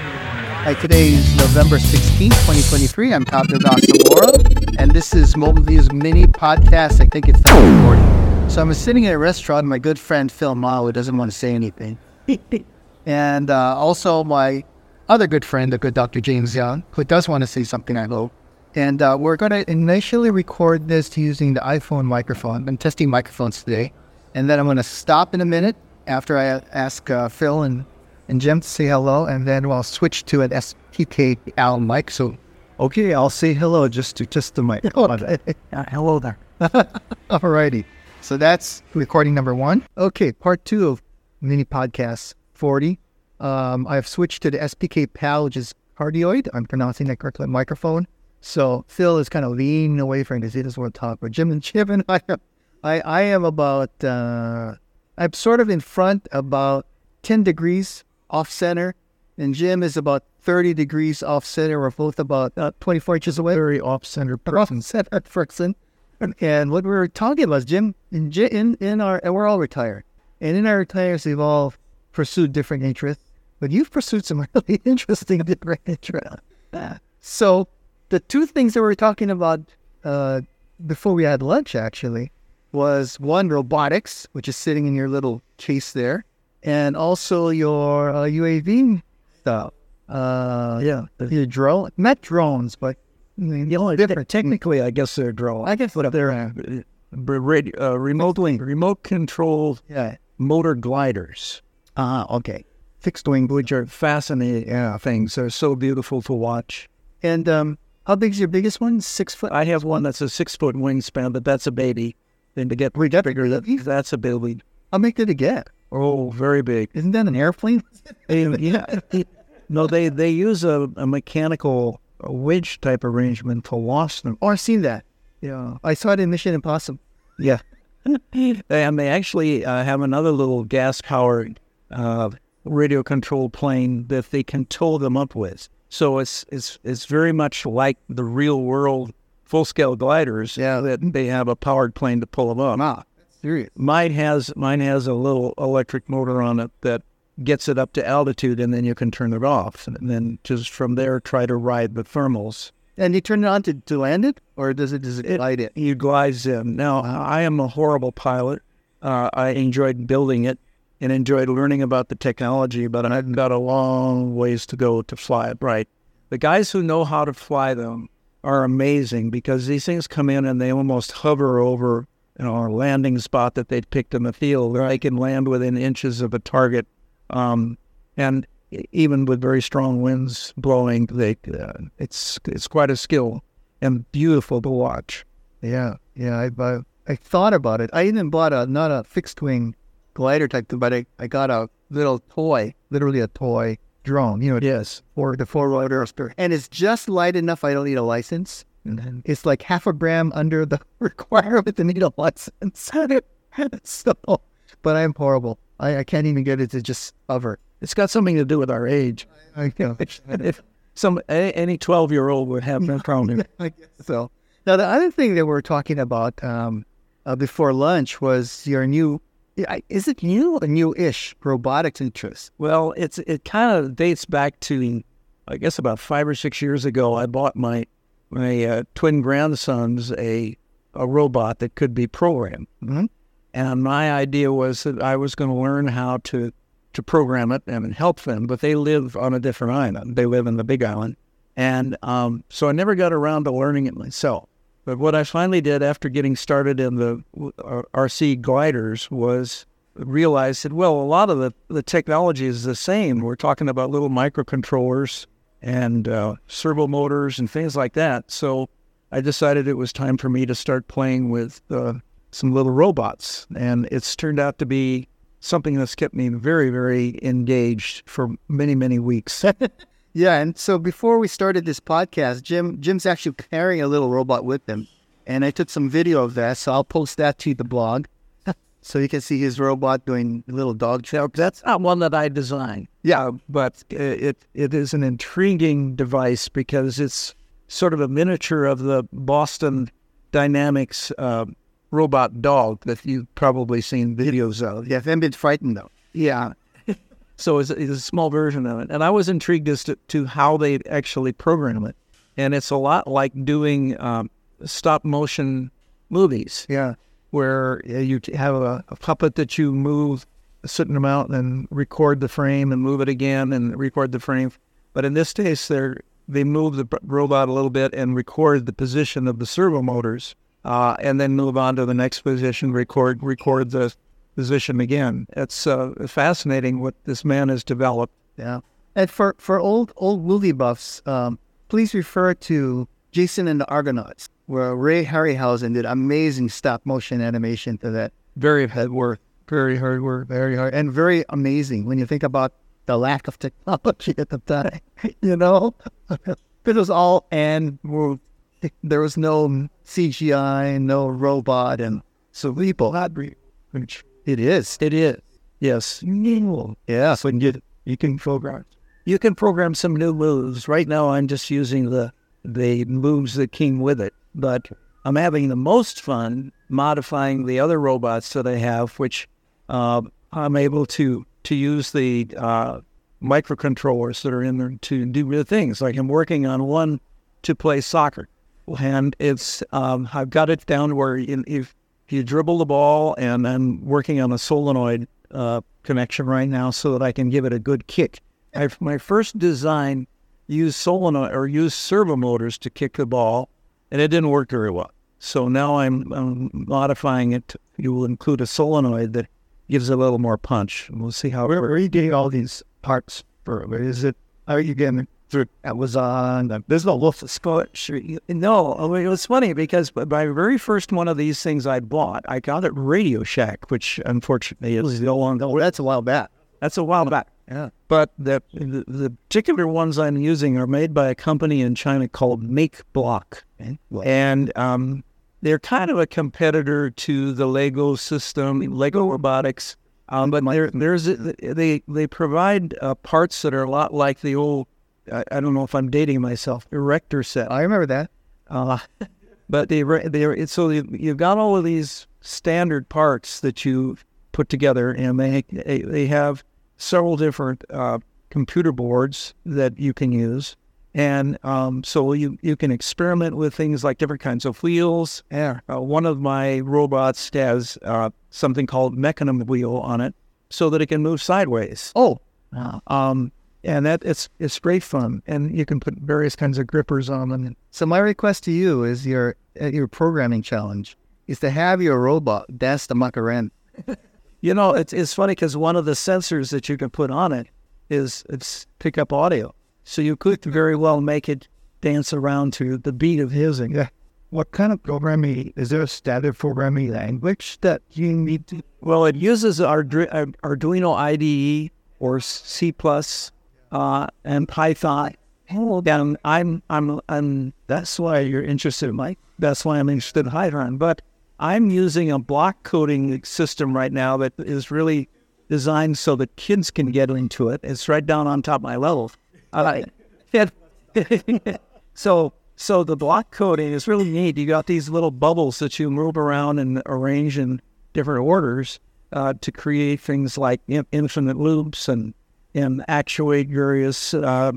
Hi, today is November 16th, 2023. I'm Todd Ogasawara, and this is MobileViews mini podcast. I think it's time recording. So I'm sitting at a restaurant, and my good friend Phil Mow, who doesn't want to say anything. and uh, also my other good friend, the good Dr. James Young, who does want to say something, I hope. And uh, we're going to initially record this using the iPhone microphone. I'm testing microphones today. And then I'm going to stop in a minute after I ask uh, Phil and and Jim to say hello, and then we'll switch to an SPK PAL mic. So, okay, I'll say hello just to just the mic. Okay. Uh, hello there. Alrighty. So that's recording number one. Okay, part two of mini podcast 40. Um, I've switched to the SPK PAL, which is cardioid. I'm pronouncing that correctly. Microphone. So Phil is kind of leaning away from it because he doesn't want to talk. But Jim and Jim and I, I, I am about, uh, I'm sort of in front about 10 degrees off center, and Jim is about 30 degrees off center. We're both about uh, 24 inches away. Very off center person. center person. And what we were talking about, Jim, in, in, in our, and we're all retired. And in our retirements, we've all pursued different interests, but you've pursued some really interesting different interests. So the two things that we were talking about uh, before we had lunch, actually, was one robotics, which is sitting in your little case there, and also your uh, UAV stuff. Uh, yeah, your drone, not drones, but I mean, you know, different. Technically, I guess they're drones. I guess but they're uh, radio, uh, remote wing, remote controlled yeah. motor gliders. Ah, uh, okay. Fixed wing, which are fascinating uh, things. They're so beautiful to watch. And um, how big is your biggest one? Six foot. I have one that's a six foot wingspan, but that's a baby. Then to get we bigger, that, that's a baby. How big did it get? Oh, very big. Isn't that an airplane? yeah. no, they they use a, a mechanical a wedge type arrangement to launch them. Oh, I've seen that. Yeah, I saw it in Mission Impossible. Yeah, and they actually uh, have another little gas powered uh, radio controlled plane that they can tow them up with. So it's it's it's very much like the real world full scale gliders. Yeah, that they have a powered plane to pull them up. Ah, serious. Mine has mine has a little electric motor on it that gets it up to altitude, and then you can turn it off, and then just from there try to ride the thermals. And you turn it on to, to land it, or does it does it, it glide in? You glides in. Now I am a horrible pilot. Uh, I enjoyed building it and enjoyed learning about the technology, but I've got a long ways to go to fly it right. The guys who know how to fly them are amazing because these things come in and they almost hover over you know, a landing spot that they'd picked in the field. Where they can land within inches of a target um, and even with very strong winds blowing, they uh, it's it's quite a skill and beautiful to watch. Yeah, yeah. I I, I thought about it. I even bought a not a fixed wing glider type thing, but I, I got a little toy, literally a toy drone. You know, yes, for the four wheeler and it's just light enough. I don't need a license. And then it's like half a gram under the requirement to need a license. so, but I'm horrible. I, I can't even get it to just hover. It's got something to do with our age. I, I know. if some any twelve year old would have no problem. I guess so. Now the other thing that we are talking about um, uh, before lunch was your new. Is it new or new-ish robotics interest? Well, it's it kind of dates back to, I guess, about five or six years ago. I bought my my uh, twin grandsons a a robot that could be programmed. Mm-hmm. And my idea was that I was going to learn how to to program it and help them, but they live on a different island. They live in the Big Island, and um, so I never got around to learning it myself. But what I finally did after getting started in the uh, RC gliders was realize that well, a lot of the the technology is the same. We're talking about little microcontrollers and uh, servo motors and things like that. So I decided it was time for me to start playing with uh, some little robots. And it's turned out to be something that's kept me very, very engaged for many, many weeks. yeah. And so before we started this podcast, Jim Jim's actually carrying a little robot with him. And I took some video of that. So I'll post that to the blog. So you can see his robot doing little dog chow. That's not one that I designed. Yeah, but it it is an intriguing device because it's sort of a miniature of the Boston Dynamics uh, robot dog that you've probably seen videos of. Yeah, I've been frightened though. Yeah. So it's, it's a small version of it. And I was intrigued as to, to how they actually program it. And it's a lot like doing um, stop motion movies Yeah. Where you have a, a puppet that you move a certain amount and record the frame and move it again and record the frame. But in this case, they're, they move the robot a little bit and record the position of the servo motors, uh, and then move on to the next position, record record the position again. It's uh, fascinating what this man has developed. Yeah. And for, for old old movie buffs, um, please refer to Jason and the Argonauts, where Ray Harryhausen did amazing stop motion animation to that. Very hard work. Very hard work. Very hard and very amazing when you think about the lack of technology at the time. you know, it was all and there was no CGI, no robot, and so people had re- which it is. It is. Yes. Yeah. So you you can program. You can program some new moves. Right now, I'm just using the the moves that came with it, but I'm having the most fun modifying the other robots that I have, which uh, I'm able to to use the uh, microcontrollers that are in there to do real things. Like I'm working on one to play soccer, and it's um, I've got it down where in, if you dribble the ball, and I'm working on a solenoid uh, connection right now so that I can give it a good kick. I've, my first design used solenoid or used servo motors to kick the ball, and it didn't work very well. So now I'm, I'm modifying it. You will include a solenoid that gives a little more punch. We'll see how. Where, where you all these parts for? is it? Are you getting through Amazon? There's no Wolf of Scotch. No, mean, it was funny because my very first one of these things I bought, I got at Radio Shack, which unfortunately is no longer. Oh, that's a while back. That's a while back. Yeah. But the, the the particular ones I'm using are made by a company in China called Make Block, Well, and um, they're kind of a competitor to the Lego system, Lego Robotics. Um, but there, there's they they provide uh, parts that are a lot like the old. I, I don't know if I'm dating myself. Erector set. I remember that. Uh, but they, they're, so you, you've got all of these standard parts that you put together, and they they, have several different uh, computer boards that you can use, and um, so you you can experiment with things like different kinds of wheels. Yeah. Uh, one of my robots has uh, something called mecanum wheel on it, so that it can move sideways. Oh, Um, and that it's it's great fun, and you can put various kinds of grippers on them. So my request to you is your uh, your programming challenge is to have your robot dance the Macarena. You know, it's it's funny because one of the sensors that you can put on it is it's pick up audio, so you could very well make it dance around to the beat of his. Yeah. What kind of programming is there a standard programming language that you need to? well, it uses uh, Arduino IDE or C plus uh, and Python. And I'm I'm I'm that's why you're interested, Mike. That's why I'm interested in Python. But I'm using a block coding system right now that is really designed so that kids can get into it. It's right down on top of my level. Uh, so so the block coding is really neat. You got these little bubbles that you move around and arrange in different orders uh, to create things like in- infinite loops and and actuate various uh,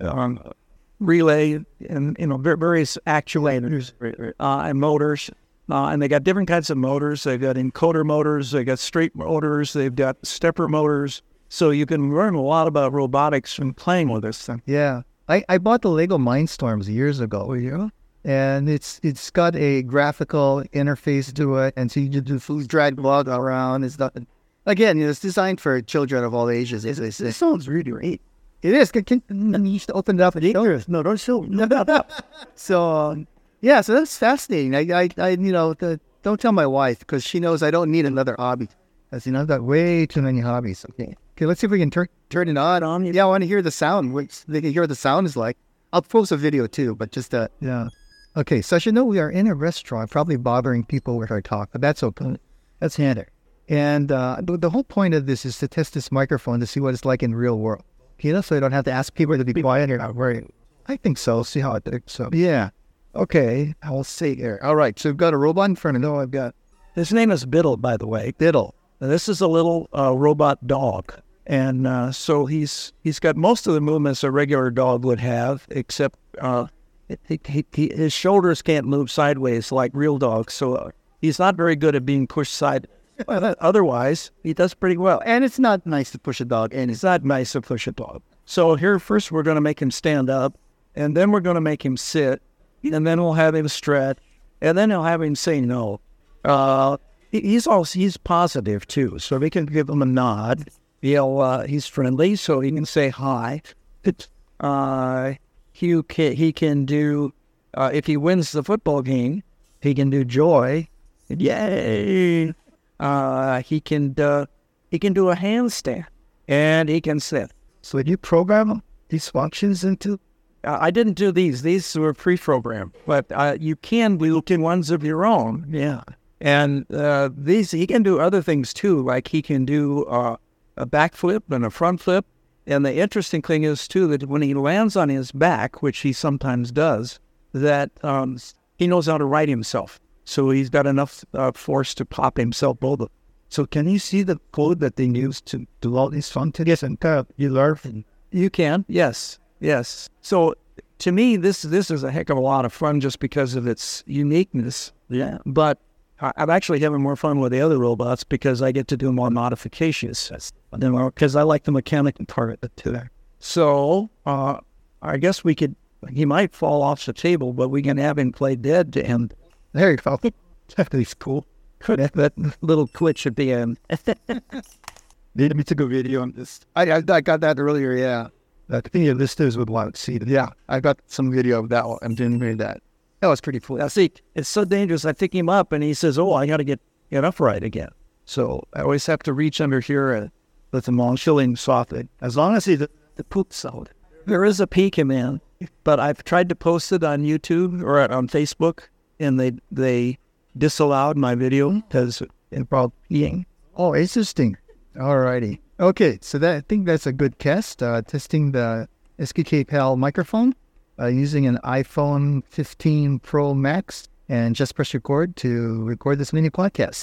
um, relay and you know various actuators uh, and motors. Uh, and they got different kinds of motors. They've got encoder motors. They got straight motors. They've got stepper motors. So you can learn a lot about robotics from playing with this thing. Yeah, I, I bought the Lego Mindstorms years ago. Oh yeah. and it's it's got a graphical interface to it, and so you just do food drag blog around. It's not again, you know, it's designed for children of all ages. As they say. This sounds really great. It is. Can, can, you used to open it up and show it. No, don't show. No, no, no. So um, yeah, so that's fascinating. I, I, I you know, the, don't tell my wife because she knows I don't need another hobby. As you know, I've got way too many hobbies. Okay, okay, let's see if we can turn turn it on. On yeah, I want to hear the sound. Which they can hear what the sound is like. I'll post a video too, but just uh, yeah. Okay, so as you know, we are in a restaurant, probably bothering people with our talk, but that's okay. That's handy. And uh, the, the whole point of this is to test this microphone to see what it's like in real world. You know, so I don't have to ask people to be quiet or not worry. I think so. See how it. So yeah. Okay, I'll see here. All right, so we've got a robot in front of me. No, I've got His name is Bittle, by the way. Bittle. Now, this is a little uh, robot dog, and uh, so he's he's got most of the movements a regular dog would have, except uh, he, he, he, his shoulders can't move sideways like real dogs. So uh, he's not very good at being pushed side. Otherwise, he does pretty well. And it's not nice to push a dog, and It's not nice to push a dog. So here, first we're going to make him stand up, and then we're going to make him sit, and then we'll have him stretch, and then he'll have him say no. Uh, he's also he's positive too, so we can give him a nod. He'll uh, he's friendly, so he can say hi. Uh, he can he can do uh, if he wins the football game, he can do joy, yay. Uh, he can uh, he can do a handstand, and he can sit. so you program these functions into Uh, I didn't do these; these were pre-programmed, but uh, you can do ones of your own. Yeah, and uh, these he can do other things too, like he can do uh, a backflip and a front flip. And the interesting thing is too that when he lands on his back, which he sometimes does, that um, he knows how to right himself. So he's got enough uh, force to pop himself over. So can you see the code that they use to do all these functions? Yes, and uh, you learn. You can, yes, yes. So to me, this this is a heck of a lot of fun just because of its uniqueness. Yeah. But I- I'm actually having more fun with the other robots because I get to do more modifications. Because I like the mechanic part of it too. So uh, I guess we could. He might fall off the table, but we can have him play dead to end. There you go. That's cool. that, that little twitch at the end. Let me take a video on this. I, I, I got that earlier, yeah. Think your listeners would want to see. Yeah, I got some video of that one. I'm doing that. That was pretty cool. Now, see, it's so dangerous. I pick him up and he says, Oh, I got to get, get upright again. So I always have to reach under here and let the long chilling softly. As long as he the, The poop sound. There is a him in, but I've tried to post it on YouTube or on Facebook and they they disallowed my video hmm? because it involved peeing. Oh, interesting. Alrighty. Okay, so that I think that's a good test. Uh, testing the SPK PAL microphone uh, using an iPhone 15 Pro Max, and just press record to record this mini podcast.